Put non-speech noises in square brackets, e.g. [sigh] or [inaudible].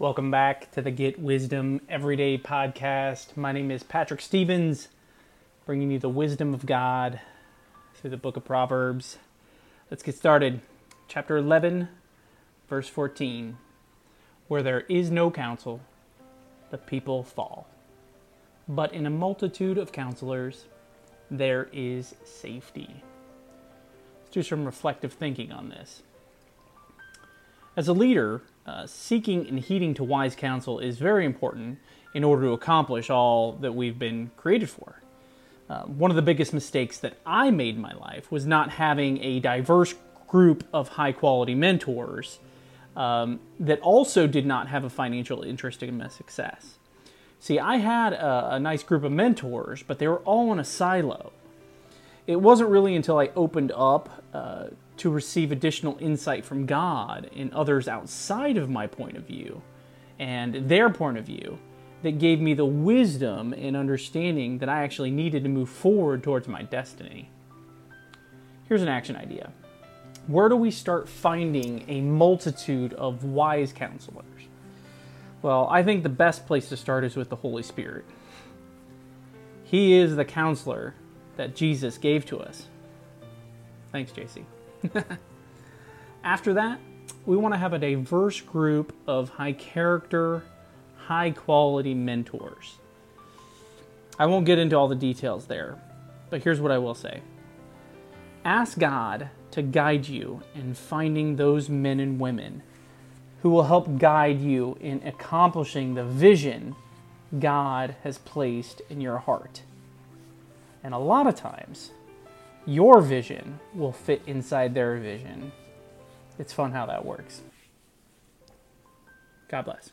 Welcome back to the Get Wisdom Everyday podcast. My name is Patrick Stevens, bringing you the wisdom of God through the book of Proverbs. Let's get started. Chapter 11, verse 14. Where there is no counsel, the people fall. But in a multitude of counselors, there is safety. Let's do some reflective thinking on this. As a leader, uh, seeking and heeding to wise counsel is very important in order to accomplish all that we've been created for. Uh, one of the biggest mistakes that I made in my life was not having a diverse group of high quality mentors um, that also did not have a financial interest in my success. See, I had a, a nice group of mentors, but they were all in a silo. It wasn't really until I opened up uh, to receive additional insight from God and others outside of my point of view and their point of view that gave me the wisdom and understanding that I actually needed to move forward towards my destiny. Here's an action idea. Where do we start finding a multitude of wise counselors? Well, I think the best place to start is with the Holy Spirit. He is the counselor that Jesus gave to us. Thanks, JC. [laughs] After that, we want to have a diverse group of high character, high quality mentors. I won't get into all the details there, but here's what I will say Ask God to guide you in finding those men and women who will help guide you in accomplishing the vision God has placed in your heart. And a lot of times, your vision will fit inside their vision. It's fun how that works. God bless.